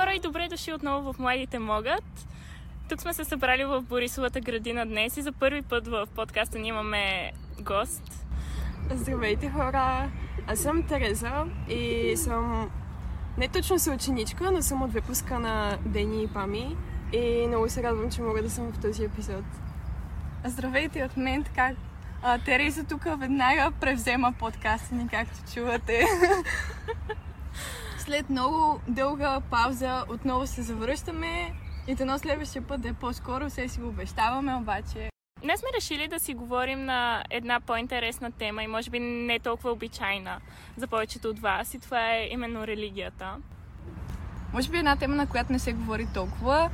хора и добре дошли отново в Младите могат. Тук сме се събрали в Борисовата градина днес и за първи път в подкаста ни имаме гост. Здравейте хора! Аз съм Тереза и съм не точно съученичка, но съм от выпуска на Дени и Пами и много се радвам, че мога да съм в този епизод. Здравейте от мен, така а, Тереза тук веднага превзема подкаста ни, както чувате. След много дълга пауза отново се завръщаме и дано следващия път да е по-скоро, все си го обещаваме, обаче Днес сме решили да си говорим на една по-интересна тема и може би не толкова обичайна за повечето от вас и това е именно религията. Може би една тема, на която не се говори толкова,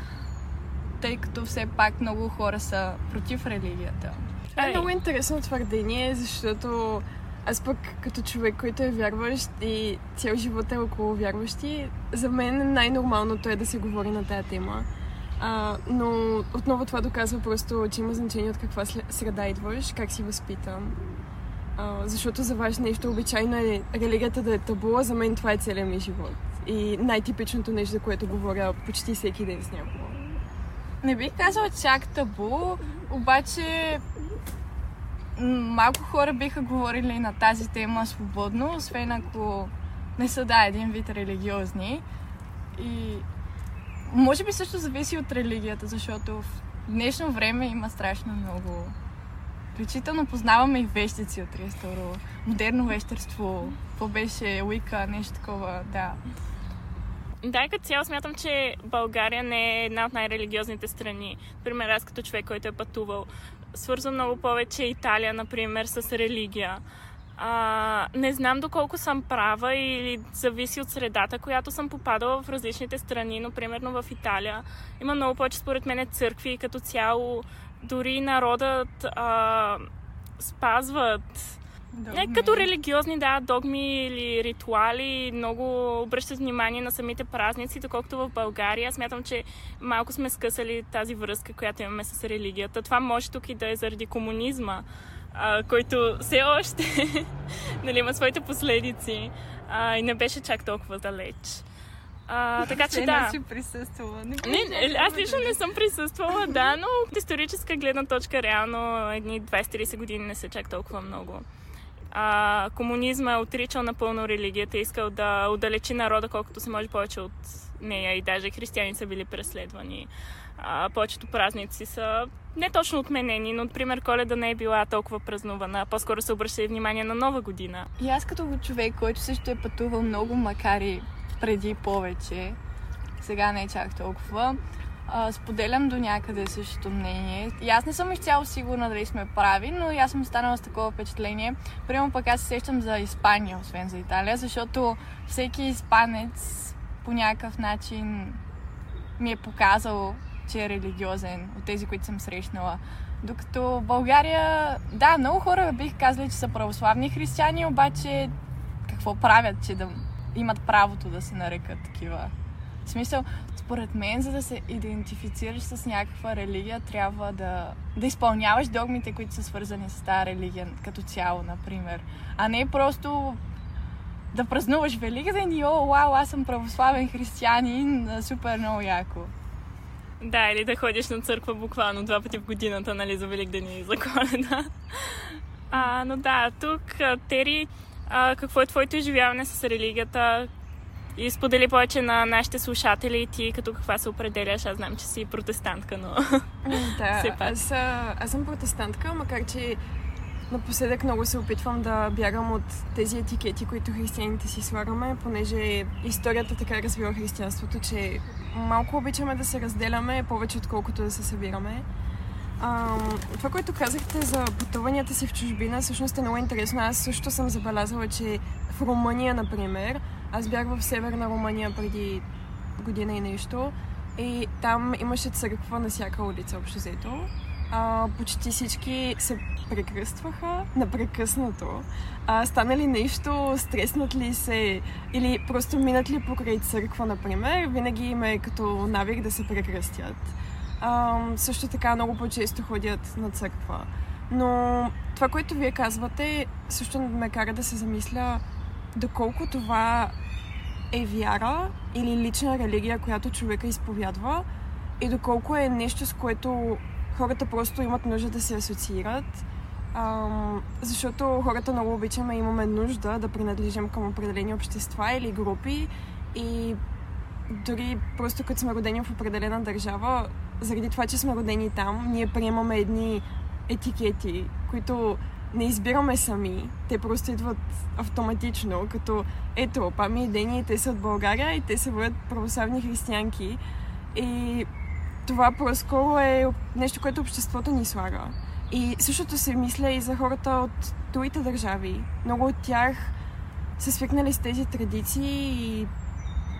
тъй като все пак много хора са против религията. Това е много интересно твърдение, защото аз пък като човек, който е вярващ и цял живот е около вярващи, за мен най-нормалното е да се говори на тази тема. А, но отново това доказва просто, че има значение от каква среда идваш, как си възпитан. А, защото за вас нещо обичайно е религията да е табу, а за мен това е целият ми живот. И най-типичното нещо, за което говоря почти всеки ден с някого. Не бих казала чак табу, обаче малко хора биха говорили на тази тема свободно, освен ако не са, да, един вид религиозни. И може би също зависи от религията, защото в днешно време има страшно много. Включително познаваме и вещици от 32 Модерно вещерство, какво беше Уика, нещо такова, да. Да, като цяло смятам, че България не е една от най-религиозните страни. Например, аз като човек, който е пътувал, свързвам много повече Италия, например, с религия. А, не знам доколко съм права или зависи от средата, която съм попадала в различните страни, но примерно в Италия има много повече според мен църкви и като цяло дори народът а, спазват Догми. Не като религиозни, да, догми или ритуали, много обръщат внимание на самите празници, доколкото в България смятам, че малко сме скъсали тази връзка, която имаме с религията. Това може тук и да е заради комунизма, а, който все още нали, има своите последици а, и не беше чак толкова далеч. А, така че да. си присъствала. Не, не, аз лично не съм присъствала, да, но от историческа гледна точка реално едни 20-30 години не са чак толкова много. А, комунизма е отричал напълно религията, искал да отдалечи народа колкото се може повече от нея и даже християни са били преследвани. А, повечето празници са не точно отменени, но, например, коледа не е била толкова празнувана. По-скоро се обръща и внимание на нова година. И аз като човек, който също е пътувал много, макар и преди повече, сега не е чак толкова, а, споделям до някъде същото мнение. И аз не съм изцяло сигурна дали сме прави, но аз съм станала с такова впечатление. Примерно пък аз се сещам за Испания, освен за Италия, защото всеки испанец по някакъв начин ми е показал, че е религиозен от тези, които съм срещнала. Докато България, да, много хора бих казали, че са православни християни, обаче какво правят, че да имат правото да се нарекат такива в смисъл, според мен, за да се идентифицираш с някаква религия, трябва да, да изпълняваш догмите, които са свързани с тази религия като цяло, например. А не просто да празнуваш Великден и о, вау, аз съм православен християнин, супер много яко. Да, или да ходиш на църква буквално два пъти в годината, нали, за Великден и за Коледа. А, но да, тук, Тери, а, какво е твоето изживяване с религията? И сподели повече на нашите слушатели и ти като каква се определяш. Аз знам, че си протестантка, но... Да, аз, аз съм протестантка, макар че напоследък много се опитвам да бягам от тези етикети, които християните си слагаме, понеже историята така развива християнството, че малко обичаме да се разделяме повече отколкото да се събираме. А, това, което казахте за пътуванията си в чужбина, всъщност е много интересно. Аз също съм забелязала, че в Румъния, например, аз бях в Северна Румъния преди година и нещо и там имаше църква на всяка улица, общо взето. А, почти всички се прекръстваха напрекъснато. А, стана ли нещо, стреснат ли се или просто минат ли покрай църква, например, винаги има е като навик да се прекръстят. А, също така много по-често ходят на църква. Но това, което вие казвате, също ме кара да се замисля доколко това е вяра или лична религия, която човека изповядва и доколко е нещо, с което хората просто имат нужда да се асоциират. Ам, защото хората много обичаме, имаме нужда да принадлежим към определени общества или групи и дори просто като сме родени в определена държава, заради това, че сме родени там, ние приемаме едни етикети, които не избираме сами. Те просто идват автоматично, като ето, Пами и Дени, те са от България и те са бъдат православни християнки. И това по-скоро е нещо, което обществото ни слага. И същото се мисля и за хората от другите държави. Много от тях са свикнали с тези традиции и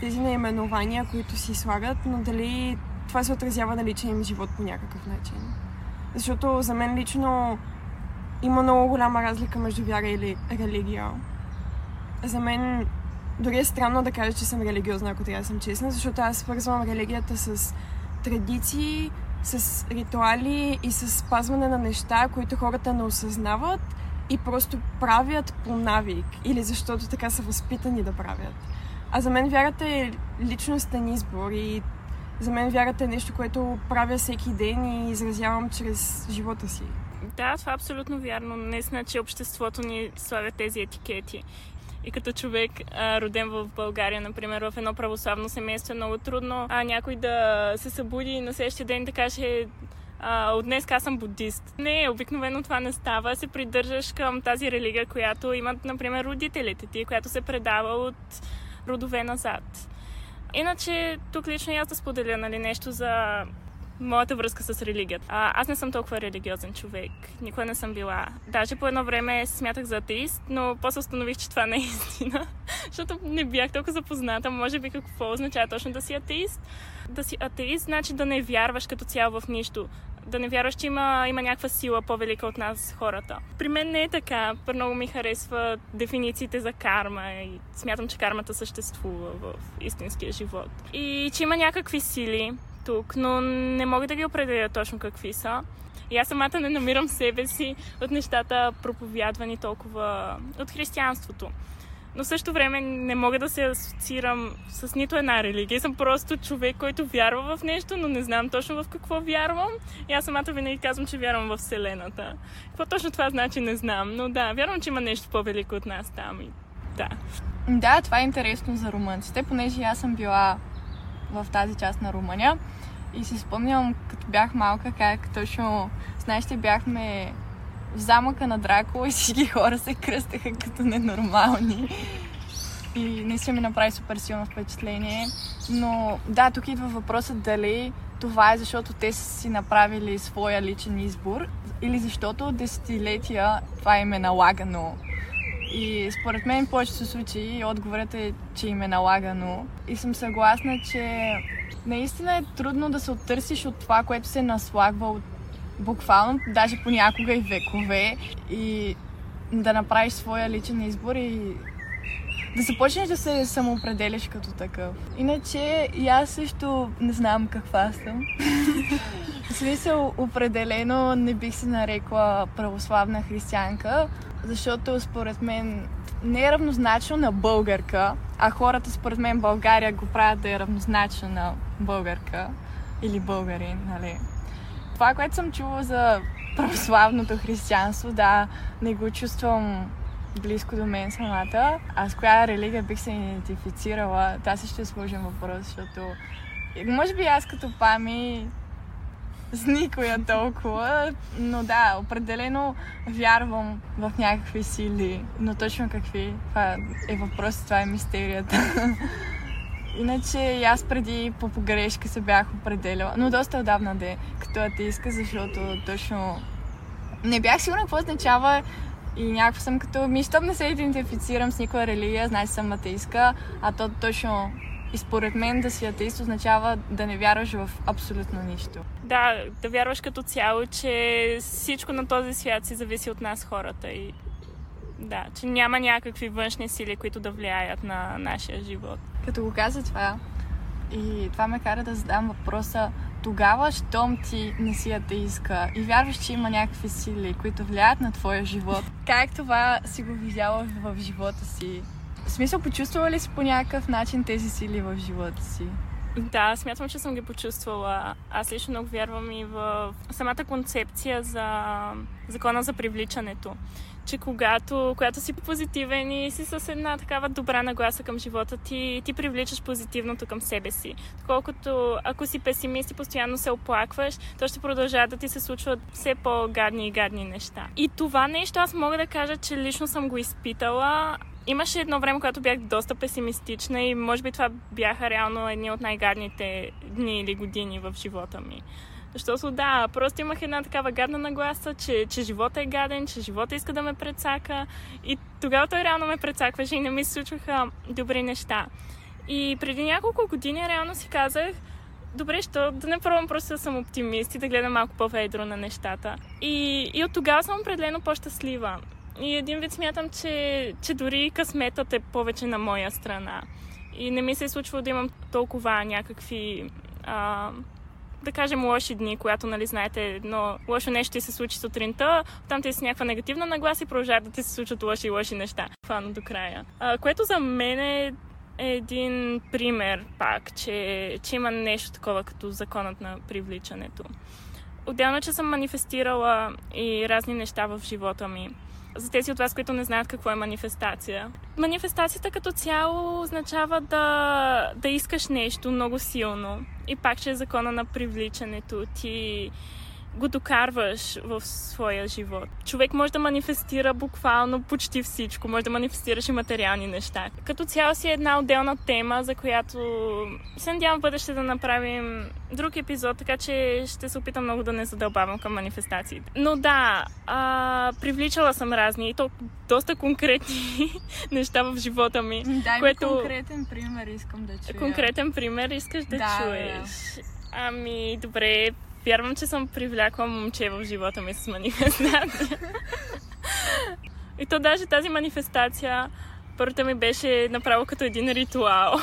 тези наименования, които си слагат, но дали това се отразява на личния им живот по някакъв начин. Защото за мен лично има много голяма разлика между вяра и религия. За мен дори е странно да кажа, че съм религиозна, ако трябва да съм честна, защото аз свързвам религията с традиции, с ритуали и с спазване на неща, които хората не осъзнават и просто правят по навик или защото така са възпитани да правят. А за мен вярата е личностен избор и за мен вярата е нещо, което правя всеки ден и изразявам чрез живота си. Да, това е абсолютно вярно. Наистина, че обществото ни слага тези етикети. И като човек, а, роден в България, например, в едно православно семейство е много трудно а, някой да се събуди и на следващия ден да каже от днес аз съм будист. Не, обикновено това не става. Се придържаш към тази религия, която имат, например, родителите ти, която се предава от родове назад. Иначе, тук лично аз да споделя нали, нещо за моята връзка с религията. А, аз не съм толкова религиозен човек. Никога не съм била. Даже по едно време смятах за атеист, но после установих, че това не е истина. защото не бях толкова запозната. Може би какво означава точно да си атеист. Да си атеист значи да не вярваш като цяло в нищо. Да не вярваш, че има, има някаква сила по-велика от нас хората. При мен не е така. Много ми харесва дефинициите за карма и смятам, че кармата съществува в истинския живот. И че има някакви сили, тук, но не мога да ги определя точно какви са. И аз самата не намирам себе си от нещата проповядвани толкова от християнството. Но в същото време не мога да се асоциирам с нито една религия. Съм просто човек, който вярва в нещо, но не знам точно в какво вярвам. И аз самата винаги казвам, че вярвам в Вселената. Какво точно това значи, не знам. Но да, вярвам, че има нещо по-велико от нас там. И да. Да, това е интересно за румънците, понеже аз съм била в тази част на Румъния. И си спомням, като бях малка, как точно с нашите бяхме в замъка на Драко и всички хора се кръстаха като ненормални. И наистина ми направи супер силно впечатление. Но да, тук идва въпросът дали това е защото те са си направили своя личен избор или защото десетилетия това им е налагано и според мен повечето случаи отговорът е, че им е налагано. И съм съгласна, че наистина е трудно да се оттърсиш от това, което се наслагва от буквално, даже понякога и векове. И да направиш своя личен избор и да започнеш да се самоопределяш като такъв. Иначе и аз също не знам каква съм. В смисъл, определено не бих се нарекла православна християнка, защото според мен не е равнозначно на българка, а хората според мен България го правят да е равнозначно на българка или българин, нали? Това, което съм чула за православното християнство, да, не го чувствам близко до мен самата. А с коя религия бих се идентифицирала? Това си ще сложим въпрос, защото може би аз като пами с никоя толкова, но да, определено вярвам в някакви сили, но точно какви, това е въпрос, това е мистерията. Иначе аз преди по погрешка се бях определяла, но доста отдавна де, като атеистка, защото точно не бях сигурна какво означава и някакво съм като, ми, щом не се идентифицирам с никоя религия, значи съм атеистка, а то точно и според мен да си атеист означава да не вярваш в абсолютно нищо. Да, да вярваш като цяло, че всичко на този свят си зависи от нас хората и да, че няма някакви външни сили, които да влияят на нашия живот. Като го каза това, и това ме кара да задам въпроса, тогава, щом ти не си атеистка и вярваш, че има някакви сили, които влияят на твоя живот, как това си го видяла в живота си? В смисъл, почувствала ли си по някакъв начин тези сили в живота си? Да, смятам, че съм ги почувствала. Аз лично много вярвам и в самата концепция за закона за привличането. Че когато, когато си позитивен и си с една такава добра нагласа към живота ти, ти привличаш позитивното към себе си. Колкото ако си песимист и постоянно се оплакваш, то ще продължава да ти се случват все по-гадни и гадни неща. И това нещо аз мога да кажа, че лично съм го изпитала Имаше едно време, когато бях доста песимистична и може би това бяха реално едни от най-гадните дни или години в живота ми. Защото да, просто имах една такава гадна нагласа, че, че живота е гаден, че живота иска да ме прецака и тогава той реално ме прецакваше и не ми се случваха добри неща. И преди няколко години реално си казах, добре, що да не пробвам просто да съм оптимист и да гледам малко по-ведро на нещата. И, и от тогава съм определено по-щастлива. И един вид смятам, че, че дори късметът е повече на моя страна. И не ми се е случвало да имам толкова някакви, а, да кажем, лоши дни, когато, нали, знаете, едно лошо нещо ти се случи сутринта, там ти е с някаква негативна нагласа и продължават да ти се случват лоши и лоши неща. Фано до края. А, което за мен е един пример пак, че, че има нещо такова като законът на привличането. Отделно, че съм манифестирала и разни неща в живота ми за тези от вас, които не знаят какво е манифестация. Манифестацията като цяло означава да, да искаш нещо много силно. И пак, че е закона на привличането ти го докарваш в своя живот. Човек може да манифестира буквално почти всичко. Може да манифестираш и материални неща. Като цяло си е една отделна тема, за която се надявам в бъдеще да направим друг епизод, така че ще се опитам много да не задълбавам към манифестациите. Но да, а, привличала съм разни и то доста конкретни неща в живота ми. Дай което... ми конкретен пример искам да чуя. Конкретен пример искаш да, да чуеш. Да. Ами, добре, Вярвам, че съм привлякла момче в живота ми с манифестация. И то даже тази манифестация първата ми беше направо като един ритуал.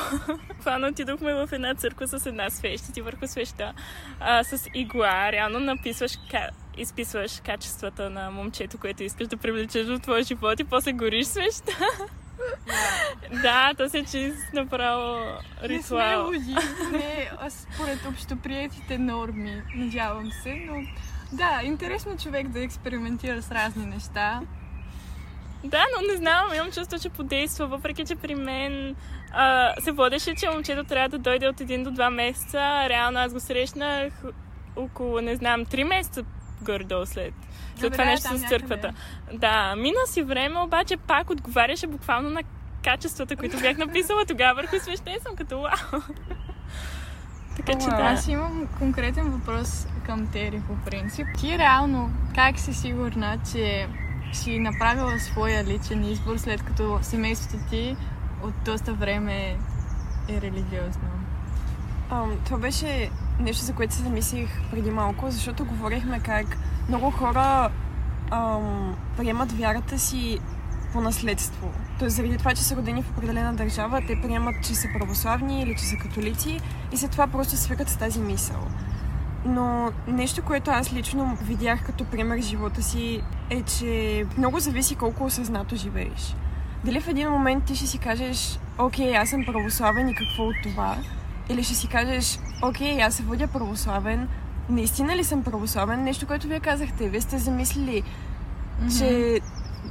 Фано отидохме в една църква с една свеща, ти върху свеща а, с игла, реално написваш, изписваш качествата на момчето, което искаш да привлечеш в твоя живот и после гориш свеща. Да, то се чист направо ритуал. Не сме луди, не според общоприетите норми, надявам се, но да, интересно човек да експериментира с разни неща. Да, но не знам, имам чувство, че подейства, въпреки че при мен а, се водеше, че момчето трябва да дойде от един до два месеца. Реално аз го срещнах около, не знам, три месеца гордо след, след това нещо с църквата. Да, мина си време, обаче пак отговаряше буквално на качествата, които бях написала тогава върху съм като вау. така че да. Аз имам конкретен въпрос към Тери по принцип. Ти реално как си сигурна, че си направила своя личен избор, след като семейството ти от доста време е религиозно? Um, това беше нещо, за което се замислих преди малко, защото говорихме как много хора ам, приемат вярата си по наследство. Тоест, заради това, че са родени в определена държава, те приемат, че са православни или че са католици и след това просто свикат с тази мисъл. Но нещо, което аз лично видях като пример в живота си е, че много зависи колко осъзнато живееш. Дали в един момент ти ще си кажеш, окей, аз съм православен и какво от това? Или ще си кажеш, окей, аз се водя православен, наистина ли съм православен? Нещо, което вие казахте. Вие сте замислили, mm-hmm. че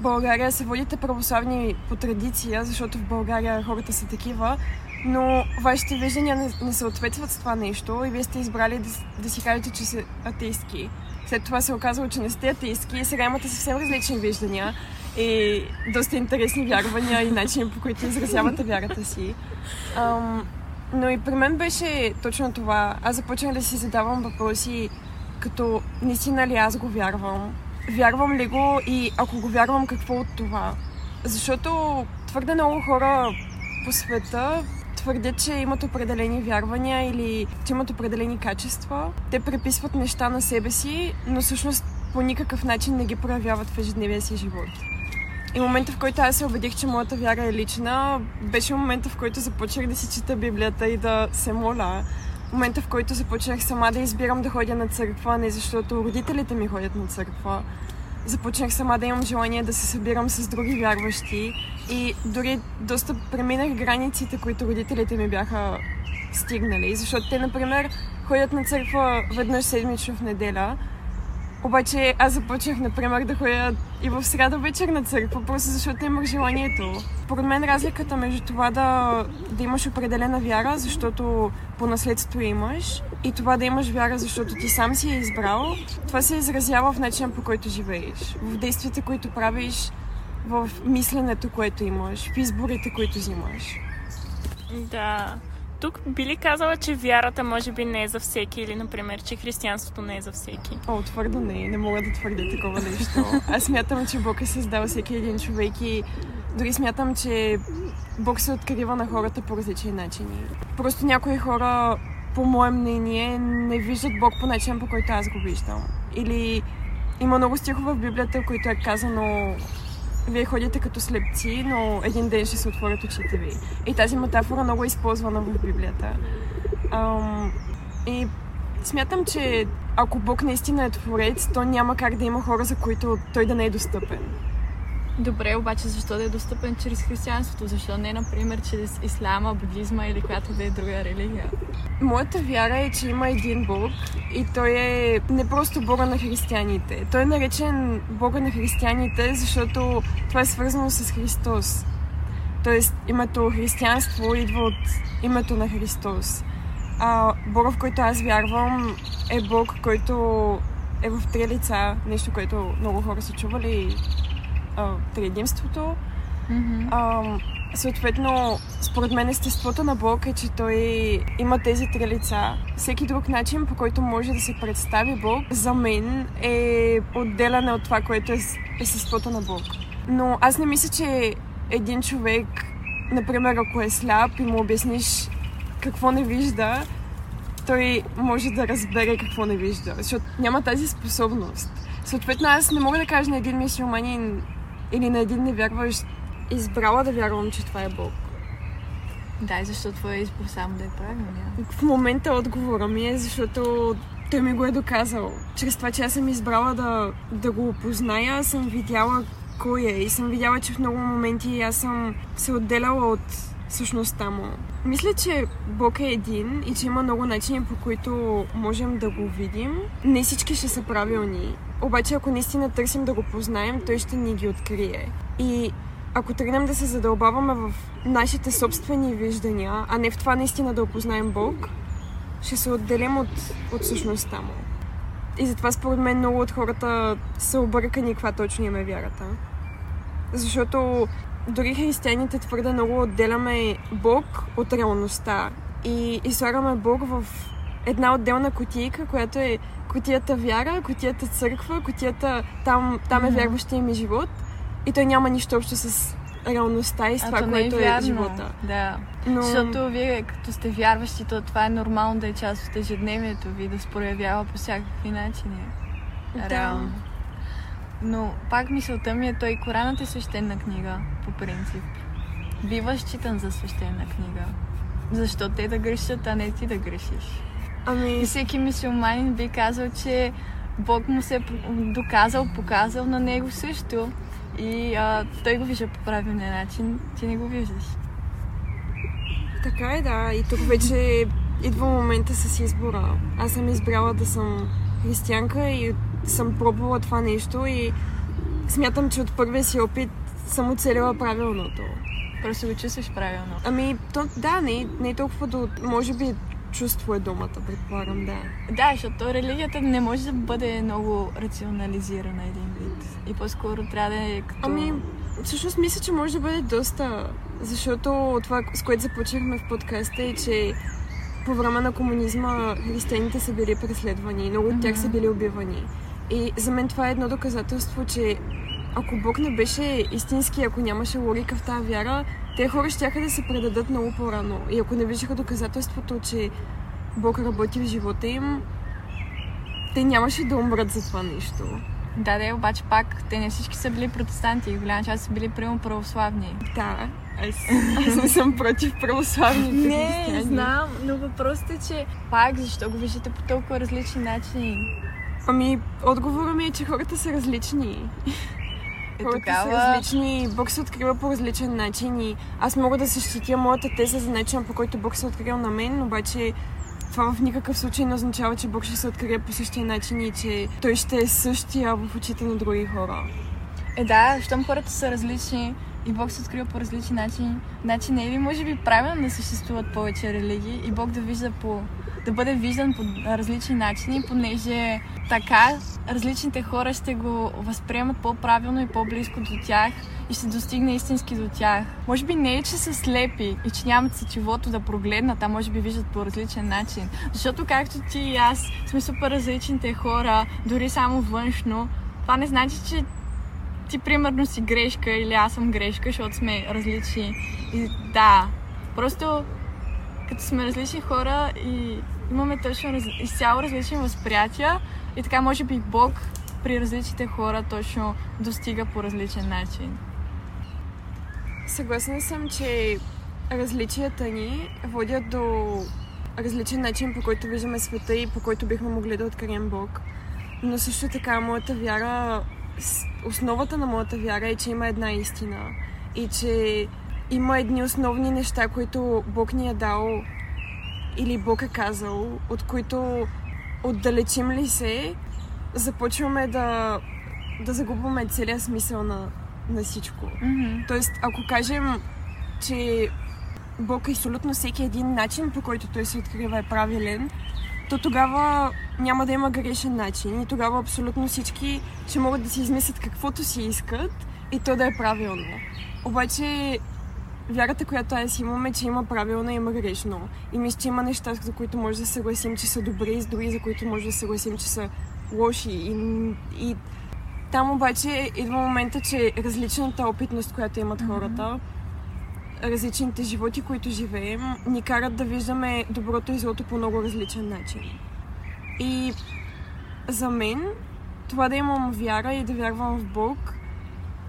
България се водите православни по традиция, защото в България хората са такива, но вашите виждания не, не съответстват с това нещо и вие сте избрали да, да си кажете, че са атеистки. След това се оказало, че не сте атеистки и сега имате съвсем различни виждания и доста интересни вярвания и начини по които изразявате вярата си. Ам, но и при мен беше точно това. Аз започнах да си задавам въпроси, като наистина ли аз го вярвам? Вярвам ли го и ако го вярвам, какво от това? Защото твърде много хора по света твърдят, че имат определени вярвания или че имат определени качества. Те преписват неща на себе си, но всъщност по никакъв начин не ги проявяват в ежедневия си живот. И момента, в който аз се убедих, че моята вяра е лична, беше момента, в който започнах да си чета Библията и да се моля. Момента, в който започнах сама да избирам да ходя на църква, не защото родителите ми ходят на църква, започнах сама да имам желание да се събирам с други вярващи и дори доста преминах границите, които родителите ми бяха стигнали, защото те, например, ходят на църква веднъж седмично в неделя, обаче аз започнах, например, да ходя и в среда вечер на църква, просто защото имах желанието. Поред мен разликата между това да, да имаш определена вяра, защото по наследство имаш, и това да имаш вяра, защото ти сам си я избрал, това се изразява в начина по който живееш, в действията, които правиш, в мисленето, което имаш, в изборите, които взимаш. Да. Тук би ли казала, че вярата може би не е за всеки или, например, че християнството не е за всеки? О, твърдо не. Не мога да твърдя такова нещо. Аз смятам, че Бог е създал всеки един човек и дори смятам, че Бог се открива на хората по различни начини. Просто някои хора, по мое мнение, не виждат Бог по начин, по който аз го виждам. Или има много стихове в Библията, които е казано вие ходите като слепци, но един ден ще се отворят очите ви. И тази метафора много е използвана в Библията. Ам, и смятам, че ако Бог наистина е творец, то няма как да има хора, за които той да не е достъпен. Добре, обаче защо да е достъпен чрез християнството? Защо не, например, чрез исляма, будизма или която да е друга религия? Моята вяра е, че има един Бог и той е не просто Бога на християните. Той е наречен Бога на християните, защото това е свързано с Христос. Тоест, името християнство идва от името на Христос. А Бога, в който аз вярвам, е Бог, който е в три лица, нещо, което много хора са чували триединството. Mm-hmm. А, съответно, според мен естеството на Бог е, че той има тези три лица. Всеки друг начин, по който може да се представи Бог, за мен е отделяне от това, което е естеството на Бог. Но аз не мисля, че един човек, например, ако е сляп и му обясниш какво не вижда, той може да разбере какво не вижда, защото няма тази способност. Съответно, аз не мога да кажа на един мисиоманин, или на един невярващ избрала да вярвам, че това е Бог. Да, и защото твоя избор само да е правилния. В момента отговора ми е, защото той ми го е доказал. Чрез това, че аз съм избрала да, да го опозная, съм видяла кой е и съм видяла, че в много моменти аз съм се отделяла от същността му. Мисля, че Бог е един и че има много начини, по които можем да го видим. Не всички ще са правилни. Обаче, ако наистина търсим да го познаем, той ще ни ги открие. И ако тръгнем да се задълбаваме в нашите собствени виждания, а не в това наистина да опознаем Бог, ще се отделим от, от същността му. И затова според мен много от хората са объркани каква точно им е вярата. Защото дори християните твърде много отделяме Бог от реалността и излагаме Бог в една отделна котийка, която е котията вяра, котията църква, котията там, там е вярващия ми живот и той няма нищо общо с реалността и с това, което е, е живота. Да. Но... Защото вие, като сте вярващи, то това е нормално да е част от ежедневието ви, да се проявява по всякакви начини. Да. Реално. Но пак мисълта ми е, той Коранът е свещена книга, по принцип. Бива считан за свещена книга. Защо те да грешат, а не ти да грешиш? Ами... И всеки мисиоманин би казал, че Бог му се е доказал, показал на него също. И а, той го вижда по правилния начин, ти не го виждаш. Така е, да. И тук вече идва момента с избора. Аз съм избрала да съм християнка и съм пробвала това нещо и смятам, че от първия си опит съм оцелила правилното. Просто го чувстваш правилно. Ами, то, да, не, не е толкова до... Може би чувство е думата, предполагам, да. Да, защото религията не може да бъде много рационализирана един вид. И по-скоро трябва да е като... Ами, всъщност мисля, че може да бъде доста. Защото това, с което започнахме в подкаста е, че по време на комунизма християните са били преследвани, много от тях са били убивани. И за мен това е едно доказателство, че ако Бог не беше истински, ако нямаше логика в тази вяра, те хора ще да се предадат много по-рано. И ако не виждаха доказателството, че Бог работи в живота им, те нямаше да умрат за това нещо. Да, да, обаче пак те не всички са били протестанти, голяма част са били прямо православни. Да, аз, аз не съм против православните Не, знам, но въпросът е, че пак защо го виждате по толкова различни начини? Ами, отговорът ми е, че хората са различни. Е, хората тогава... са различни, Бог се открива по различен начин и аз мога да защитя моята теза за начина по който Бог се открил на мен, обаче това в никакъв случай не означава, че Бог ще се открие по същия начин и че той ще е същия в очите на други хора. Е, да, щом хората са различни и Бог се открива по различни начини, значи не е ли може би правилно да съществуват повече религии и Бог да вижда по да бъде виждан по различни начини, понеже така различните хора ще го възприемат по-правилно и по-близко до тях и ще достигне истински до тях. Може би не е, че са слепи и че нямат сетивото да прогледнат, а може би виждат по различен начин. Защото както ти и аз сме супер различните хора, дори само външно, това не значи, че ти примерно си грешка или аз съм грешка, защото сме различни. И да, просто като сме различни хора и имаме точно раз... изцяло различни възприятия и така може би Бог при различните хора точно достига по различен начин. Съгласна съм, че различията ни водят до различен начин, по който виждаме света и по който бихме могли да открием Бог. Но също така моята вяра, основата на моята вяра е, че има една истина и че има едни основни неща, които Бог ни е дал или Бог е казал, от които отдалечим ли се, започваме да, да загубваме целият смисъл на, на всичко. Mm-hmm. Тоест, ако кажем, че Бог е абсолютно всеки един начин, по който той се открива е правилен, то тогава няма да има грешен начин и тогава абсолютно всички ще могат да си измислят каквото си искат и то да е правилно. Обаче вярата, която аз имам е, че има правилно и има грешно. И мисля, че има неща, за които може да съгласим, че са добри, и с други, за които може да съгласим, че са лоши. И, и там обаче идва момента, че различната опитност, която имат хората, различните животи, които живеем, ни карат да виждаме доброто и злото по много различен начин. И за мен, това да имам вяра и да вярвам в Бог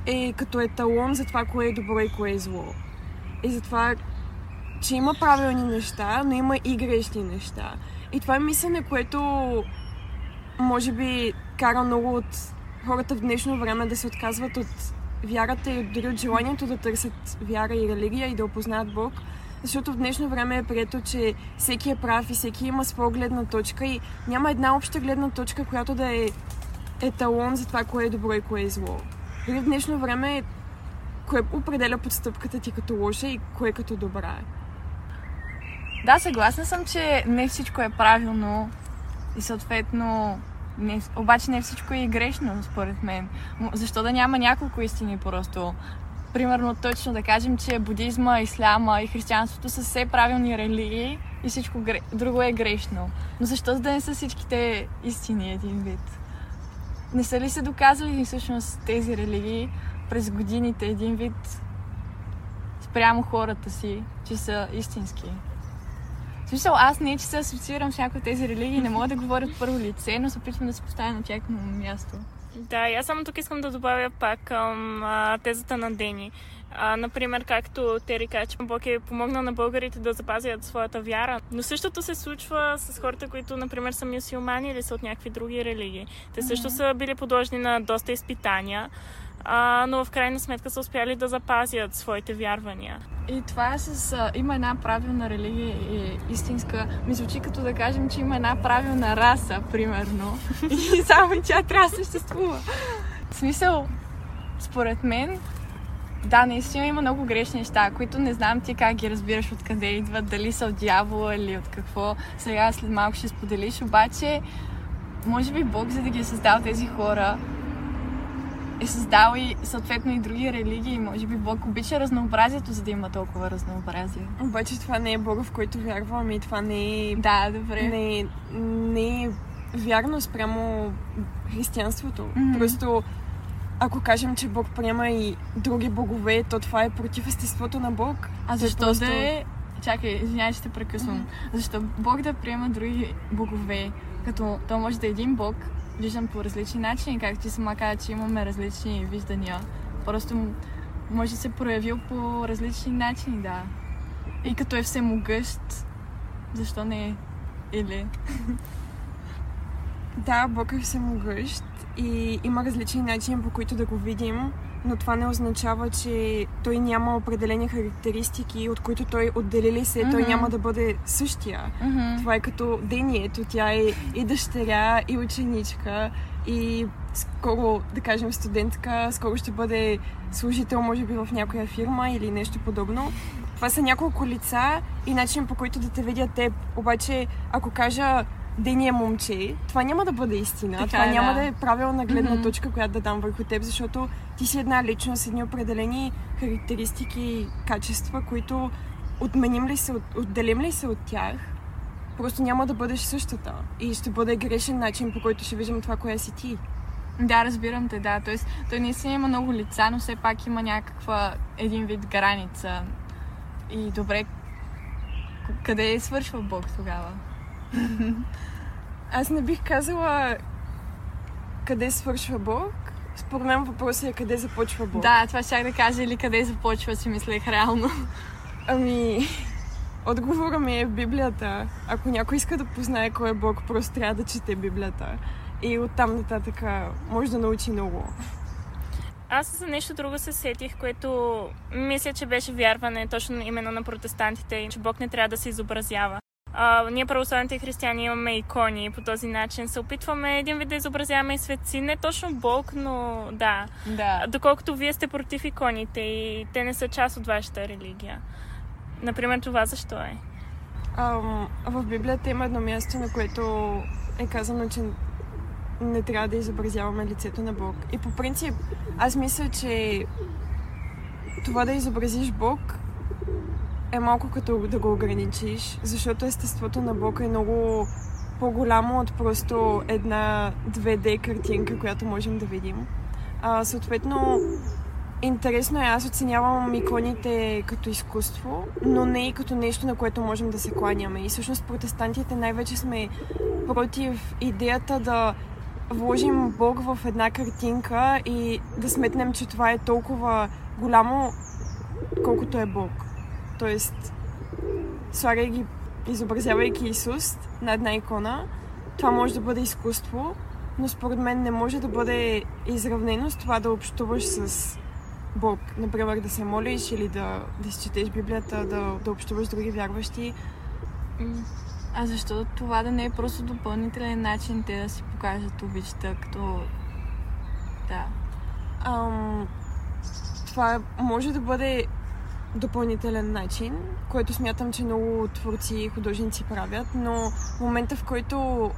е като еталон за това, кое е добро и кое е зло. И затова, че има правилни неща, но има и грешни неща. И това е мислене, което може би кара много от хората в днешно време да се отказват от вярата и дори от желанието да търсят вяра и религия и да опознаят Бог. Защото в днешно време е прието, че всеки е прав и всеки има своя гледна точка и няма една обща гледна точка, която да е еталон за това, кое е добро и кое е зло. Дори в днешно време кое определя подстъпката ти като лоша и кое като добра е. Да, съгласна съм, че не всичко е правилно и съответно не, обаче не всичко е и грешно, според мен. Защо да няма няколко истини просто? Примерно точно да кажем, че будизма, исляма и християнството са все правилни религии и всичко гре... друго е грешно. Но защо да не са всичките истини един вид? Не са ли се доказали всъщност тези религии през годините един вид спрямо хората си, че са истински. В смисъл, аз не, че се асоциирам с някои от тези религии, не мога да говоря от първо лице, но се опитвам да се поставя на тяхно място. Да, и аз само тук искам да добавя пак към а, тезата на Дени. А, например, както Тери каза, че Бог е помогнал на българите да запазят своята вяра. Но същото се случва с хората, които, например, са мюсюлмани или са от някакви други религии. Те също mm-hmm. са били подложени на доста изпитания а, но в крайна сметка са успяли да запазят своите вярвания. И това е с... А, има една правилна религия и истинска... Ми звучи като да кажем, че има една правилна раса, примерно. и само тя трябва да съществува. В смисъл, според мен, да, наистина има много грешни неща, които не знам ти как ги разбираш, откъде идват, дали са от дявола или от какво. Сега след малко ще споделиш, обаче може би Бог, за да ги е създал тези хора, е създал и съответно и други религии. Може би Бог обича разнообразието, за да има толкова разнообразие. Обаче това не е Бога, в който вярвам и това не е... Да, добре. Не, не е вярно спрямо християнството. Mm-hmm. Просто ако кажем, че Бог приема и други богове, то това е против естеството на Бог. А защо просто... да е... Чакай, извинявай, че те прекъсвам. Mm-hmm. Защо Бог да приема други богове, като то може да е един Бог, виждам по различни начини, както ти сама каза, че имаме различни виждания. Просто може да се проявил по различни начини, да. И като е всемогъщ, защо не е? Или... Да, Бог е всемогъщ и има различни начини по които да го видим, но това не означава, че той няма определени характеристики, от които той отделили се, mm-hmm. той няма да бъде същия. Mm-hmm. Това е като Дението, тя е и дъщеря, и ученичка, и скоро, да кажем, студентка, скоро ще бъде служител, може би, в някоя фирма или нещо подобно. Това са няколко лица и начин по който да те видят теб. Обаче, ако кажа Дени е момче, това няма да бъде истина. Така това е, няма да. да е правилна гледна mm-hmm. точка, която да дам върху теб, защото ти си една личност с едни определени характеристики и качества, които отменим ли се, отделим ли се от тях, просто няма да бъдеш същата. И ще бъде грешен начин, по който ще виждам това, кое си ти. Да, разбирам те, да. Тоест, той наистина има много лица, но все пак има някаква един вид граница. И добре, къде свършва Бог тогава? Аз не бих казала къде свършва Бог. Според мен въпросът е къде започва Бог. Да, това ще да кажа или къде започва, си мислех реално. Ами, отговора ми е в Библията. Ако някой иска да познае кой е Бог, просто трябва да чете Библията. И оттам нататък може да научи много. Аз за нещо друго се сетих, което мисля, че беше вярване точно именно на протестантите, че Бог не трябва да се изобразява. А, ние православните християни имаме икони и по този начин се опитваме един вид да изобразяваме и светци. Не точно Бог, но да. да. Доколкото вие сте против иконите и те не са част от вашата религия. Например, това защо е? Um, в Библията има едно място, на което е казано, че не трябва да изобразяваме лицето на Бог. И по принцип, аз мисля, че това да изобразиш Бог е малко като да го ограничиш, защото естеството на Бог е много по-голямо от просто една 2D картинка, която можем да видим. А, съответно, интересно е, аз оценявам иконите като изкуство, но не и като нещо, на което можем да се кланяме. И всъщност протестантите най-вече сме против идеята да вложим Бог в една картинка и да сметнем, че това е толкова голямо, колкото е Бог. Тоест, слагайки, изобразявайки Исус на една икона, това може да бъде изкуство, но според мен не може да бъде изравнено с това да общуваш с Бог. Например, да се молиш или да, да си четеш Библията, да, да общуваш с други вярващи. А защо това да не е просто допълнителен начин те да си покажат обичта, като... Да. Ам, това може да бъде допълнителен начин, който смятам, че много творци и художници правят, но в момента в който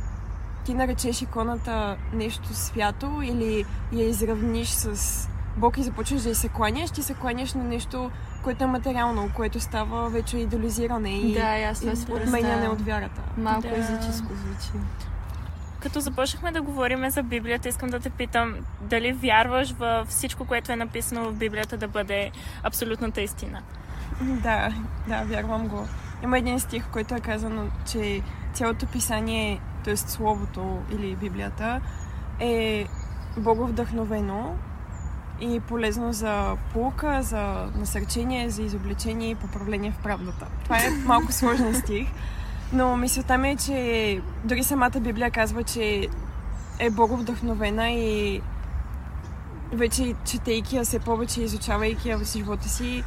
ти наречеш иконата нещо свято или я изравниш с Бог и започваш да й се кланяш, ти се кланяш на нещо, което е материално, което става вече идеализиране и, да, и отменяне от вярата. Малко да. езическо звучи. Като започнахме да говорим за Библията, искам да те питам дали вярваш в всичко, което е написано в Библията да бъде абсолютната истина? Да, да, вярвам го. Има един стих, който е казано, че цялото писание, т.е. Словото или Библията, е боговдъхновено и полезно за полука, за насърчение, за изобличение и поправление в правдата. Това е малко сложен стих, но мисълта ми е, че дори самата Библия казва, че е боговдъхновена и вече четейки я все повече, изучавайки я в живота си,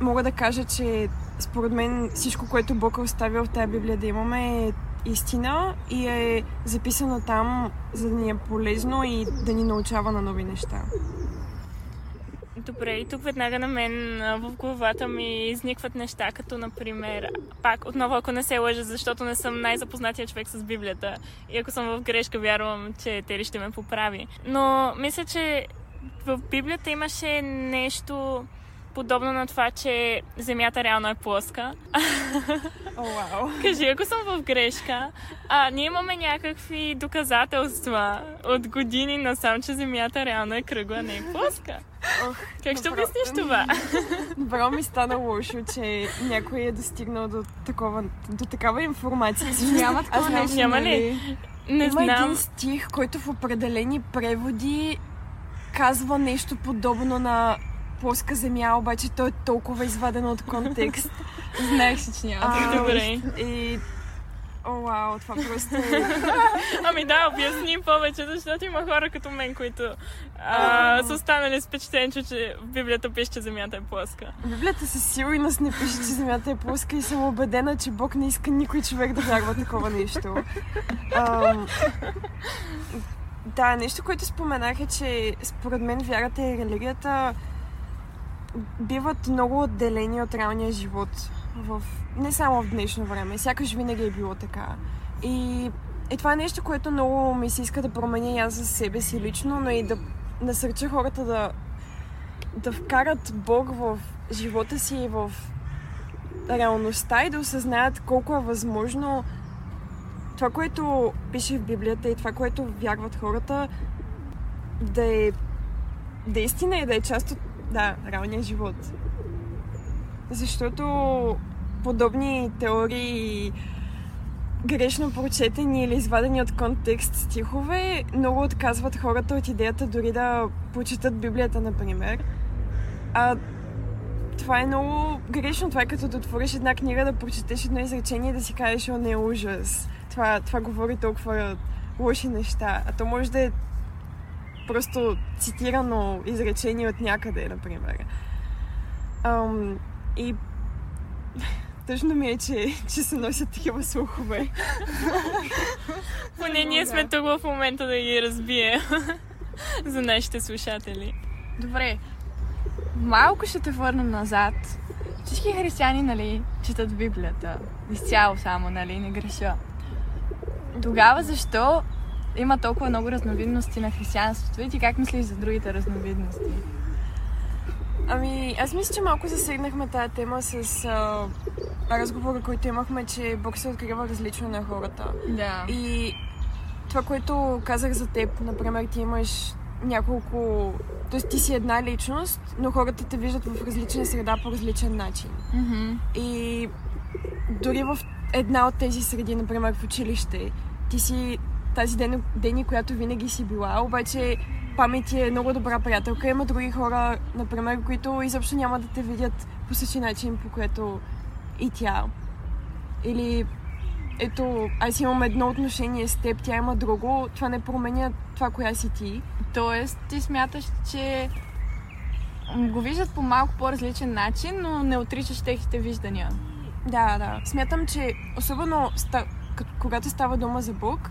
мога да кажа, че според мен всичко, което Бог е оставил в тази Библия да имаме е истина и е записано там, за да ни е полезно и да ни научава на нови неща. Добре, и тук веднага на мен в главата ми изникват неща, като например, пак отново ако не се лъжа, защото не съм най-запознатия човек с Библията и ако съм в грешка, вярвам, че Тери ще ме поправи. Но мисля, че в Библията имаше нещо, подобно на това, че Земята реално е плоска. О, oh, wow. Кажи, ако съм в грешка, а, ние имаме някакви доказателства от години насам, че Земята реално е кръгла, не е плоска. Как ще обясниш това? Добро ми стана лошо, че някой е достигнал до, такова, до такава информация. Няма такова нещо, Няма ли? Нали? Не Има знам. един стих, който в определени преводи казва нещо подобно на плоска земя, обаче той е толкова изваден от контекст. Знаех че няма. Добре. И О, вау, това просто е... ами да, обясни повече, защото има хора като мен, които а, са останали с впечатление, че в Библията пише, че земята е плоска. Библията със сигурност не пише, че земята е плоска и съм убедена, че Бог не иска никой човек да вярва такова нещо. Ам... Да, нещо, което споменах е, че според мен вярата и религията биват много отделени от реалния живот. В... Не само в днешно време. Сякаш винаги е било така. И, и това е нещо, което много ми се иска да променя и аз за себе си лично, но и да насърча хората да, да вкарат Бог в живота си и в реалността и да осъзнаят колко е възможно това, което пише в Библията и това, което вярват хората, да е, да е истина и да е част от да, реалния живот. Защото подобни теории грешно прочетени или извадени от контекст стихове много отказват хората от идеята дори да почитат Библията, например. А това е много грешно. Това е като да отвориш една книга, да прочетеш едно изречение и да си кажеш, о, не е ужас. Това, това говори толкова лоши неща. А то може да е просто цитирано изречение от някъде, например. Ам, и тъжно ми е, че, че се носят такива слухове. Поне ние сме тук в момента да ги разбие за нашите слушатели. Добре, малко ще те върна назад. Всички християни, нали, четат Библията. Изцяло само, нали, не греша. Тогава защо има толкова много разновидности на християнството и ти как мислиш за другите разновидности? Ами, аз мисля, че малко засегнахме тази тема с а, разговора, който имахме, че Бог се открива различно на хората. Да. И това, което казах за теб, например, ти имаш няколко... Тоест ти си една личност, но хората те виждат в различна среда по различен начин. Mm-hmm. И дори в една от тези среди, например в училище, ти си тази ден, Дени, която винаги си била, обаче памет е много добра приятелка. Има други хора, например, които изобщо няма да те видят по същия начин, по което и тя. Или ето, аз имам едно отношение с теб, тя има друго, това не променя това, коя си ти. Тоест, ти смяташ, че го виждат по малко по-различен начин, но не отричаш техните виждания. Да, да. Смятам, че особено когато става дума за Бог,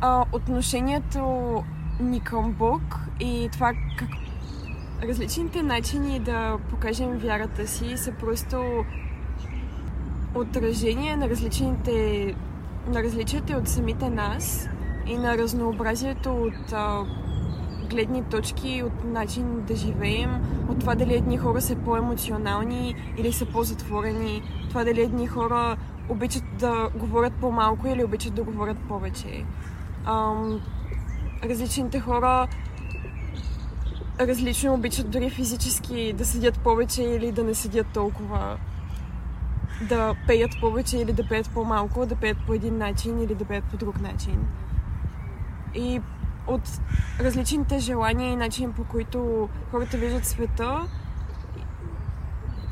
а, отношението ни към Бог и това как различните начини да покажем вярата си са просто отражение на различните на различията от самите нас и на разнообразието от а, гледни точки, от начин да живеем, от това дали едни хора са по-емоционални или са по-затворени, това дали едни хора обичат да говорят по-малко или обичат да говорят повече. Ам, различните хора различно обичат дори физически да седят повече или да не седят толкова. Да пеят повече или да пеят по-малко, да пеят по един начин или да пеят по друг начин. И от различните желания и начин по които хората виждат света,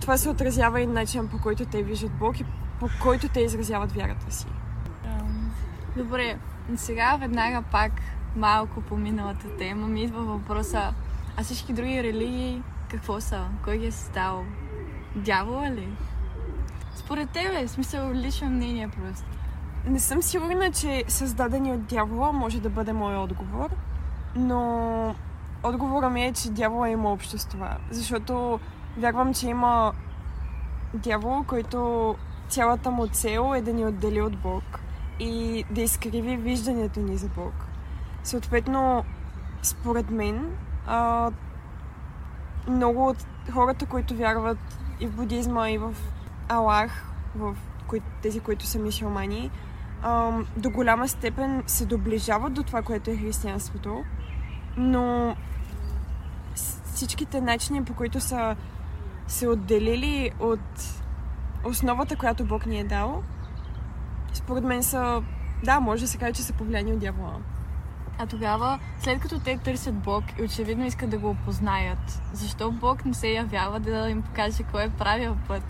това се отразява и начин по който те виждат Бог и по който те изразяват вярата си. Добре, сега веднага пак малко по миналата тема ми идва въпроса, а всички други религии какво са? Кой ги е създал? Дявола ли? Според тебе, в смисъл лично мнение просто. Не съм сигурна, че създадени от дявола може да бъде мой отговор, но отговора ми е, че дявола има общо с това. Защото вярвам, че има дявол, който цялата му цел е да ни отдели от Бог и да изкриви виждането ни за Бог. Съответно, според мен, а, много от хората, които вярват и в будизма, и в Аллах, в кои, тези, които са мисиомани, до голяма степен се доближават до това, което е християнството, но всичките начини, по които са се отделили от основата, която Бог ни е дал, според мен са, да, може да се каже, че са повлияни от дявола. А тогава, след като те търсят Бог и очевидно искат да го опознаят, защо Бог не се явява да им покаже кой е правил път?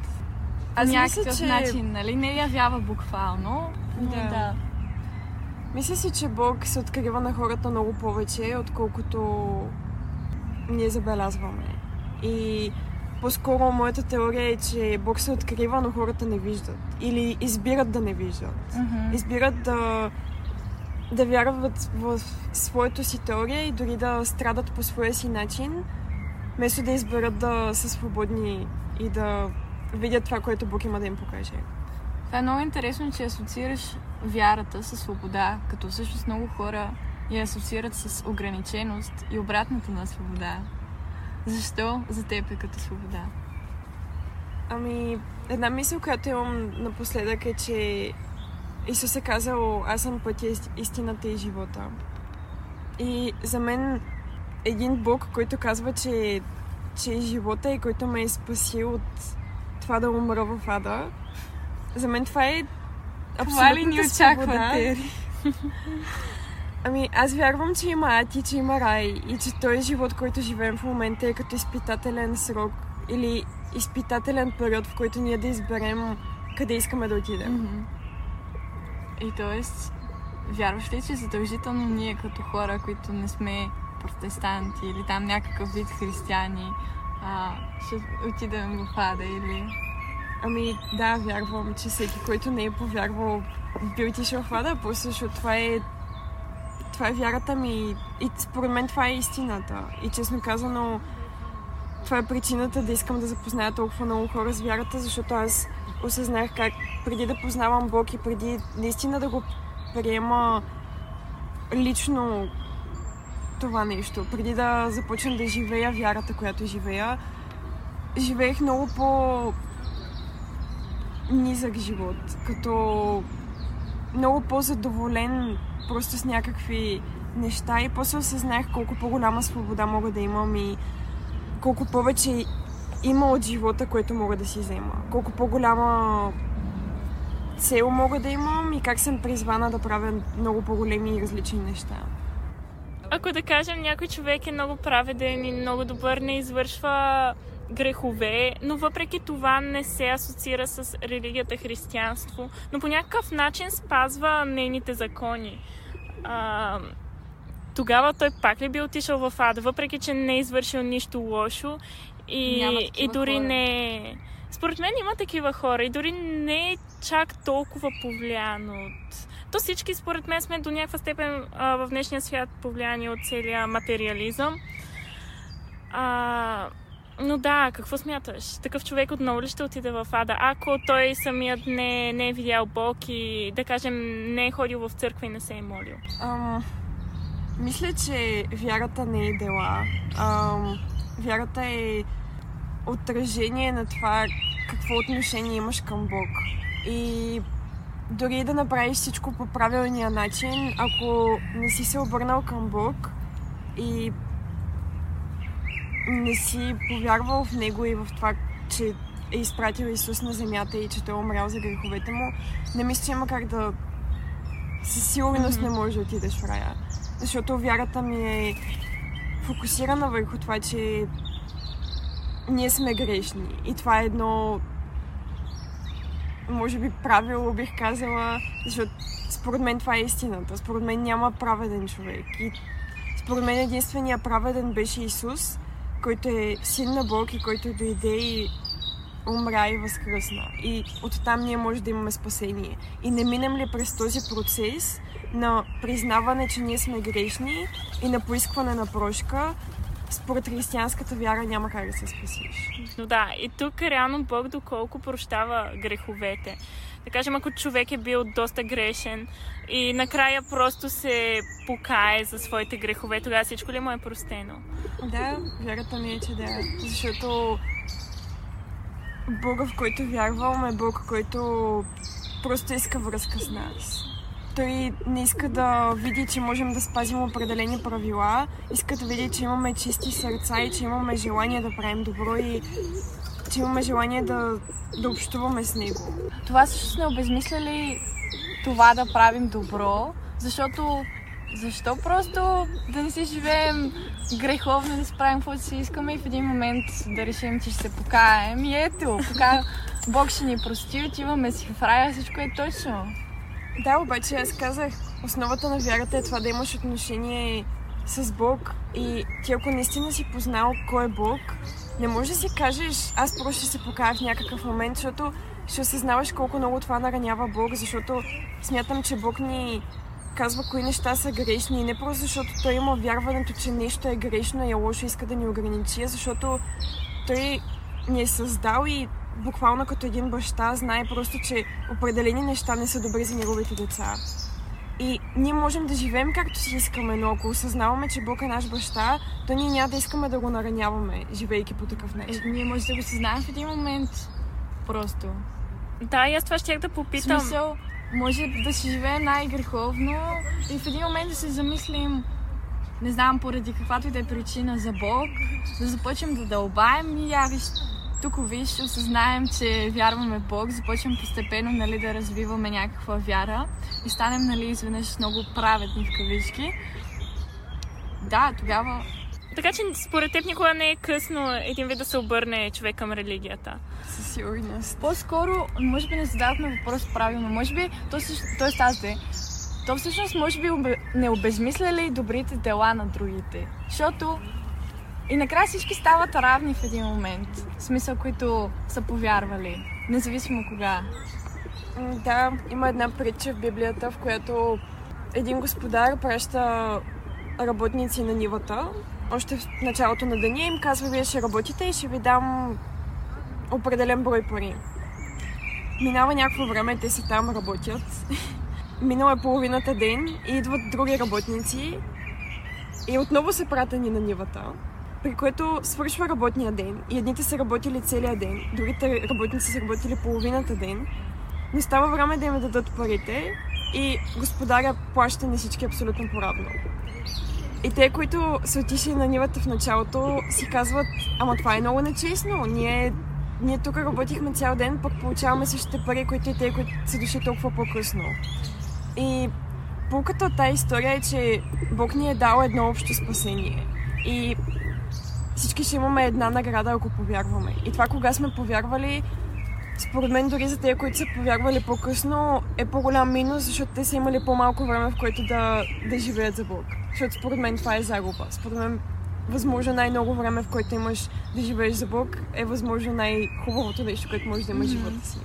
Аз някакъв мисля, че... начин, нали? Не явява буквално, Да. да. Мисля си, че Бог се открива на хората много повече, отколкото ние забелязваме. И по-скоро моята теория е, че Бог се открива, но хората не виждат. Или избират да не виждат. Mm-hmm. Избират да, да вярват в своето си теория и дори да страдат по своя си начин, вместо да изберат да са свободни и да видят това, което Бог има да им покаже. Това е много интересно, че асоциираш вярата с свобода, като всъщност много хора я асоциират с ограниченост и обратното на свобода. Защо за теб е като свобода? Ами, една мисъл, която имам напоследък е, че Исус е казал, аз съм пътя, истината и живота. И за мен един Бог, който казва, че, че е живота и който ме е спасил от това да умра в ада, за мен това е това ли ни очаква, Тери? Ами, аз вярвам, че има ад и че има рай и че този живот, който живеем в момента е като изпитателен срок или изпитателен период, в който ние да изберем къде искаме да отидем. Mm-hmm. И т.е. вярваш ли, че задължително ние като хора, които не сме протестанти или там някакъв вид християни, а, ще отидем в ада или... Ами да, вярвам, че всеки, който не е повярвал, би отишъл в ада, просто това е това е вярата ми и според мен това е истината. И честно казано, това е причината да искам да запозная толкова много хора с вярата, защото аз осъзнах как преди да познавам Бог и преди наистина да го приема лично това нещо, преди да започна да живея вярата, която живея, живеех много по низък живот, като много по-задоволен просто с някакви неща и после осъзнах колко по-голяма свобода мога да имам и колко повече има от живота, което мога да си взема. Колко по-голяма цел мога да имам и как съм призвана да правя много по-големи и различни неща. Ако да кажем някой човек е много праведен и много добър, не извършва грехове, но въпреки това не се асоциира с религията християнство, но по някакъв начин спазва нейните закони. А, тогава той пак ли би отишъл в ада, въпреки че не е извършил нищо лошо и, и дори хора. не... Според мен има такива хора и дори не е чак толкова повлиян от... То всички, според мен, сме до някаква степен а, в днешния свят повлияни от целия материализъм. А, но да, какво смяташ? Такъв човек отново ли ще отиде в ада? Ако той самият не, не е видял Бог и, да кажем, не е ходил в църква и не се е молил? Ам, мисля, че вярата не е дела. Ам, вярата е отражение на това какво отношение имаш към Бог. И дори да направиш всичко по правилния начин, ако не си се обърнал към Бог и не си повярвал в него и в това, че е изпратил Исус на земята и че той е умрял за греховете му, не мисля, че има как да със сигурност mm-hmm. не можеш да отидеш в рая. Защото вярата ми е фокусирана върху това, че ние сме грешни. И това е едно, може би, правило бих казала, защото според мен това е истината. Според мен няма праведен човек. И според мен единствения праведен беше Исус който е син на Бог и който дойде и умря и възкръсна. И оттам ние може да имаме спасение. И не минем ли през този процес на признаване, че ние сме грешни и на поискване на прошка, според християнската вяра няма как да се спасиш. Но да, и тук реално Бог доколко прощава греховете. Да кажем, ако човек е бил доста грешен и накрая просто се покае за своите грехове, тогава всичко ли му е простено? Да, вярата ми е, че да. Защото Бога, в който вярвам, е Бог, който просто иска връзка с нас. Той не иска да види, че можем да спазим определени правила, иска да види, че имаме чисти сърца и че имаме желание да правим добро и че имаме желание да, да общуваме с него. Това също не обезмисля ли това да правим добро, защото защо просто да не си живеем греховно, да справим каквото си искаме и в един момент да решим, че ще се покаем и ето, пока Бог ще ни прости, отиваме си в рая, всичко е точно. Да, обаче аз казах, основата на вярата е това да имаш отношение с Бог и ти ако наистина си познал кой е Бог, не може да си кажеш, аз просто ще се покая в някакъв момент, защото ще осъзнаваш колко много това наранява Бог, защото смятам, че Бог ни казва кои неща са грешни и не просто защото той има вярването, че нещо е грешно и е лошо, иска да ни ограничи, защото той ни е създал и буквално като един баща знае просто, че определени неща не са добри за неговите деца. И ние можем да живеем както си искаме, но ако осъзнаваме, че Бог е наш баща, то ние няма да искаме да го нараняваме, живейки по такъв начин. Е, ние може да го съзнаем в един момент. Просто. Да, и аз това ще да попитам. В смисъл, може да си живеем най-греховно и в един момент да се замислим, не знам поради каквато и да е причина за Бог, да започнем да дълбаем и я виж, тук виж, осъзнаем, че вярваме в Бог, започваме постепенно нали, да развиваме някаква вяра и станем нали, изведнъж много праведни в кавички. Да, тогава така че според теб никога не е късно един вид да се обърне човек към религията. Със сигурност. По-скоро, може би не задавахме въпрос правилно. Може би, то, то е тази. То всъщност може би не обезмисля ли добрите дела на другите. Защото и накрая всички стават равни в един момент. В смисъл, които са повярвали. Независимо кога. Да, има една притча в Библията, в която един господар праща работници на нивата. Още в началото на деня им казва, вие ще работите и ще ви дам определен брой пари. Минава някакво време, те си там работят. Минал е половината ден и идват други работници и отново са пратени на нивата при което свършва работния ден и едните са работили целия ден, другите работници са работили половината ден, не става време да им дадат парите и господаря плаща на всички абсолютно поравно. И те, които са отишли на нивата в началото, си казват, ама това е много нечестно, ние, ние тук работихме цял ден, пък получаваме същите пари, които и те, които са дошли толкова по-късно. И полката от тази история е, че Бог ни е дал едно общо спасение. И всички ще имаме една награда, ако повярваме. И това, кога сме повярвали, според мен дори за тези, които са повярвали по-късно, е по-голям минус, защото те са имали по-малко време, в което да, да живеят за Бог. Защото според мен това е загуба. Според мен възможно най-много време, в което имаш да живееш за Бог, е възможно най-хубавото нещо, което може да имаш mm-hmm. живота си.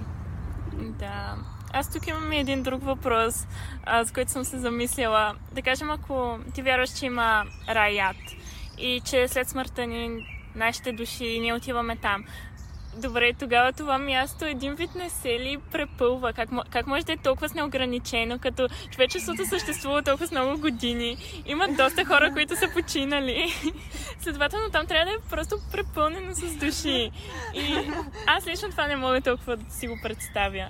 Да. Аз тук имам един друг въпрос, а, с който съм се замислила. Да кажем, ако ти вярваш, че има раят, и че след смъртта ни, нашите души, ние отиваме там. Добре, тогава това място един вид не се ли препълва? Как, как може да е толкова неограничено, като човечеството съществува толкова с много години? Има доста хора, които са починали. Следователно там трябва да е просто препълнено с души. И аз лично това не мога толкова да си го представя.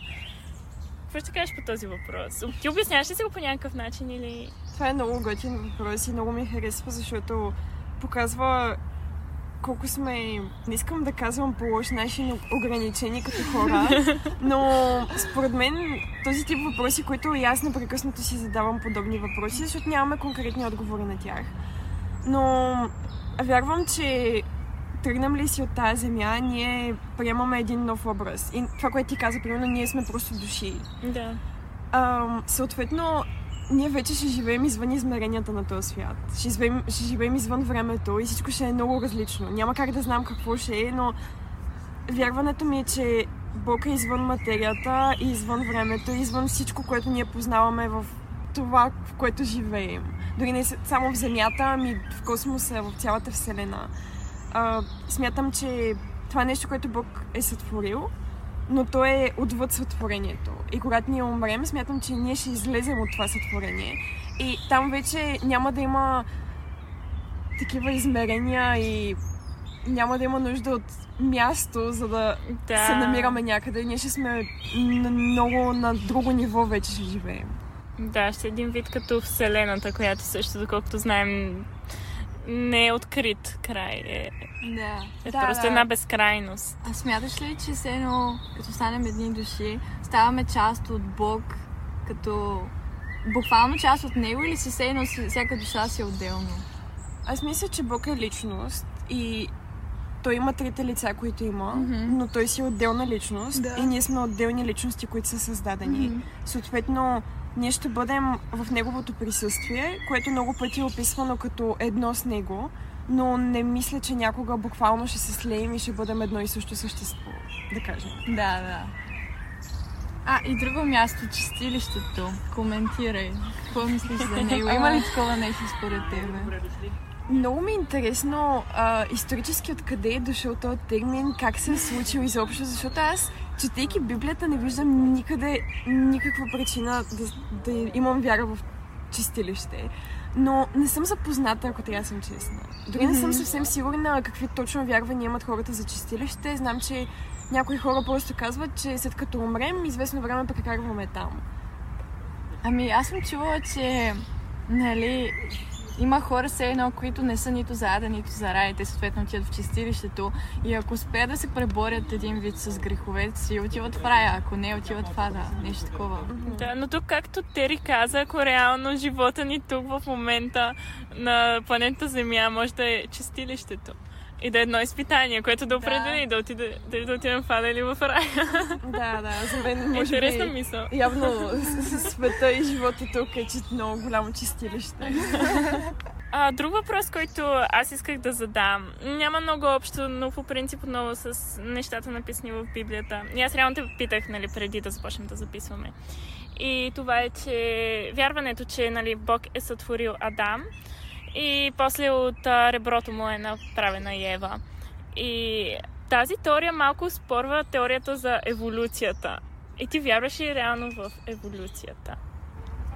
Какво ще кажеш по този въпрос? Ти обясняваш ли си го по някакъв начин или... Това е много готин въпрос и много ми харесва, защото показва колко сме, не искам да казвам по лош начин, ограничени като хора, но според мен този тип въпроси, които и аз непрекъснато си задавам подобни въпроси, защото нямаме конкретни отговори на тях. Но вярвам, че тръгнем ли си от тази земя, ние приемаме един нов образ. И това, което ти каза, примерно, ние сме просто души. Да. А, съответно, ние вече ще живеем извън измеренията на този свят. Ще живеем, ще живеем извън времето и всичко ще е много различно. Няма как да знам какво ще е, но вярването ми е, че Бог е извън материята и извън времето и извън всичко, което ние познаваме в това, в което живеем. Дори не само в Земята, ами в космоса, в цялата Вселена. А, смятам, че това е нещо, което Бог е сътворил но то е отвъд сътворението. И когато ние умрем, смятам, че ние ще излезем от това сътворение. И там вече няма да има такива измерения и няма да има нужда от място, за да, да. се намираме някъде. Ние ще сме на много на друго ниво вече ще живеем. Да, ще е един вид като Вселената, която също, доколкото знаем, не е открит край. Е, да. е да, просто да. една безкрайност. А смяташ ли, че се едно, като станем едни души, ставаме част от Бог, като буквално част от Него или си се едно, всяка душа си е отделно? Аз мисля, че Бог е личност и той има трите лица, които има, mm-hmm. но той си е отделна личност да. и ние сме отделни личности, които са създадени. Mm-hmm. Съответно, ние ще бъдем в неговото присъствие, което много пъти е описвано като едно с него, но не мисля, че някога буквално ще се слеем и ще бъдем едно и също същество, да кажем. Да, да. А, и друго място, чистилището. Коментирай. Какво мислиш за него? Има ли такова нещо според тебе? Много ми е интересно а, исторически откъде е дошъл този термин, как се е случил изобщо, защото аз, четейки Библията, не виждам никъде никаква причина да, да имам вяра в чистилище. Но не съм запозната, ако трябва да съм честна. Дори не съм съвсем сигурна какви точно вярвания имат хората за чистилище. Знам, че някои хора просто казват, че след като умрем, известно време прекарваме там. Ами аз съм чувала, че нали, има хора все едно, които не са нито за ада, нито за рай. Те съответно отиват в чистилището и ако успеят да се преборят един вид с греховете си, отиват в рая, ако не, отиват в ада. Нещо такова. Да, но тук, както Тери каза, ако реално живота ни тук в момента на планета Земя може да е чистилището. И да е едно изпитание, което да определи да. да, отиде, дали да отидем в Ада или в рая. Да, да, за мен може Интересна би, мисъл. Явно света и живота тук е че много голямо чистилище. А, друг въпрос, който аз исках да задам. Няма много общо, но по принцип много с нещата написани в Библията. И аз реално те питах, нали, преди да започнем да записваме. И това е, че вярването, че нали, Бог е сътворил Адам, и после от реброто му е направена Ева. И тази теория малко спорва теорията за еволюцията. И ти вярваш ли реално в еволюцията?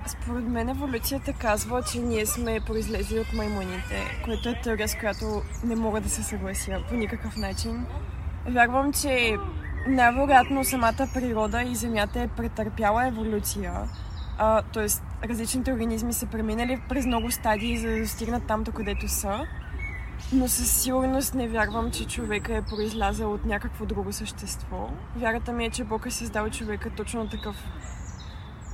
Според мен еволюцията казва, че ние сме произлезли от маймуните, което е теория, с която не мога да се съглася по никакъв начин. Вярвам, че най-вероятно самата природа и Земята е претърпяла еволюция, т.е. различните организми са преминали през много стадии, за да достигнат там, където са. Но със сигурност не вярвам, че човека е произлязал от някакво друго същество. Вярата ми е, че Бог е създал човека точно такъв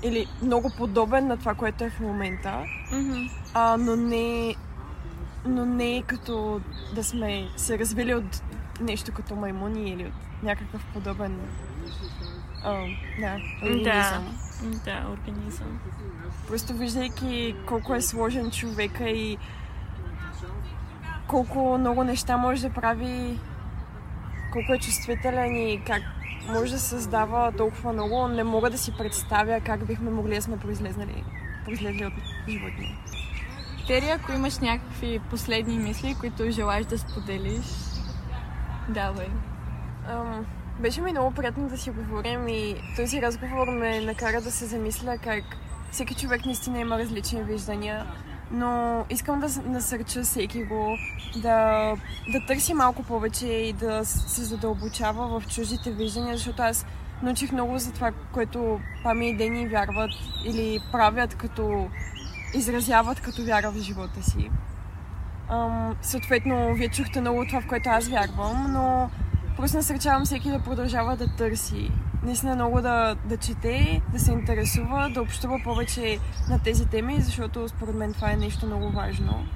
или много подобен на това, което е в момента, mm-hmm. а, но не но не като да сме се развили от нещо като маймуни или от някакъв подобен а, да, организъм. Да, да, организъм. Просто виждайки колко е сложен човека и колко много неща може да прави, колко е чувствителен и как може да създава толкова много, не мога да си представя как бихме могли да сме произлезнали, произлезли от животни. Тери, ако имаш някакви последни мисли, които желаеш да споделиш, давай. Um, беше ми много приятно да си говорим и този разговор ме накара да се замисля как всеки човек наистина има различни виждания, но искам да насърча всеки го да, да търси малко повече и да се задълбочава в чуждите виждания, защото аз научих много за това, което Пами и Дени вярват или правят като изразяват като вяра в живота си. Ам, съответно, вие чухте много от това, в което аз вярвам, но Просто насърчавам всеки да продължава да търси. Наистина много да, да чете, да се интересува, да общува повече на тези теми, защото според мен това е нещо много важно.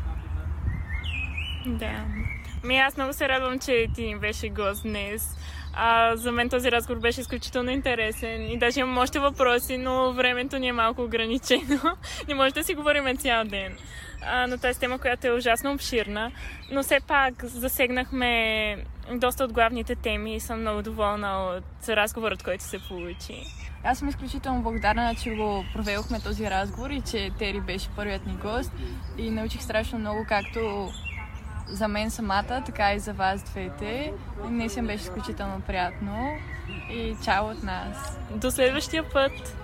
Да. Ми аз много се радвам, че ти беше гост днес. А, за мен този разговор беше изключително интересен и даже имам още въпроси, но времето ни е малко ограничено. Не може да си говорим цял ден а, на тази тема, която е ужасно обширна, но все пак засегнахме доста от главните теми и съм много доволна от разговорът, който се получи. Аз съм изключително благодарна, че го проведохме този разговор и че Тери беше първият ни гост и научих страшно много както за мен самата, така и за вас двете. Днес беше изключително приятно и чао от нас. До следващия път!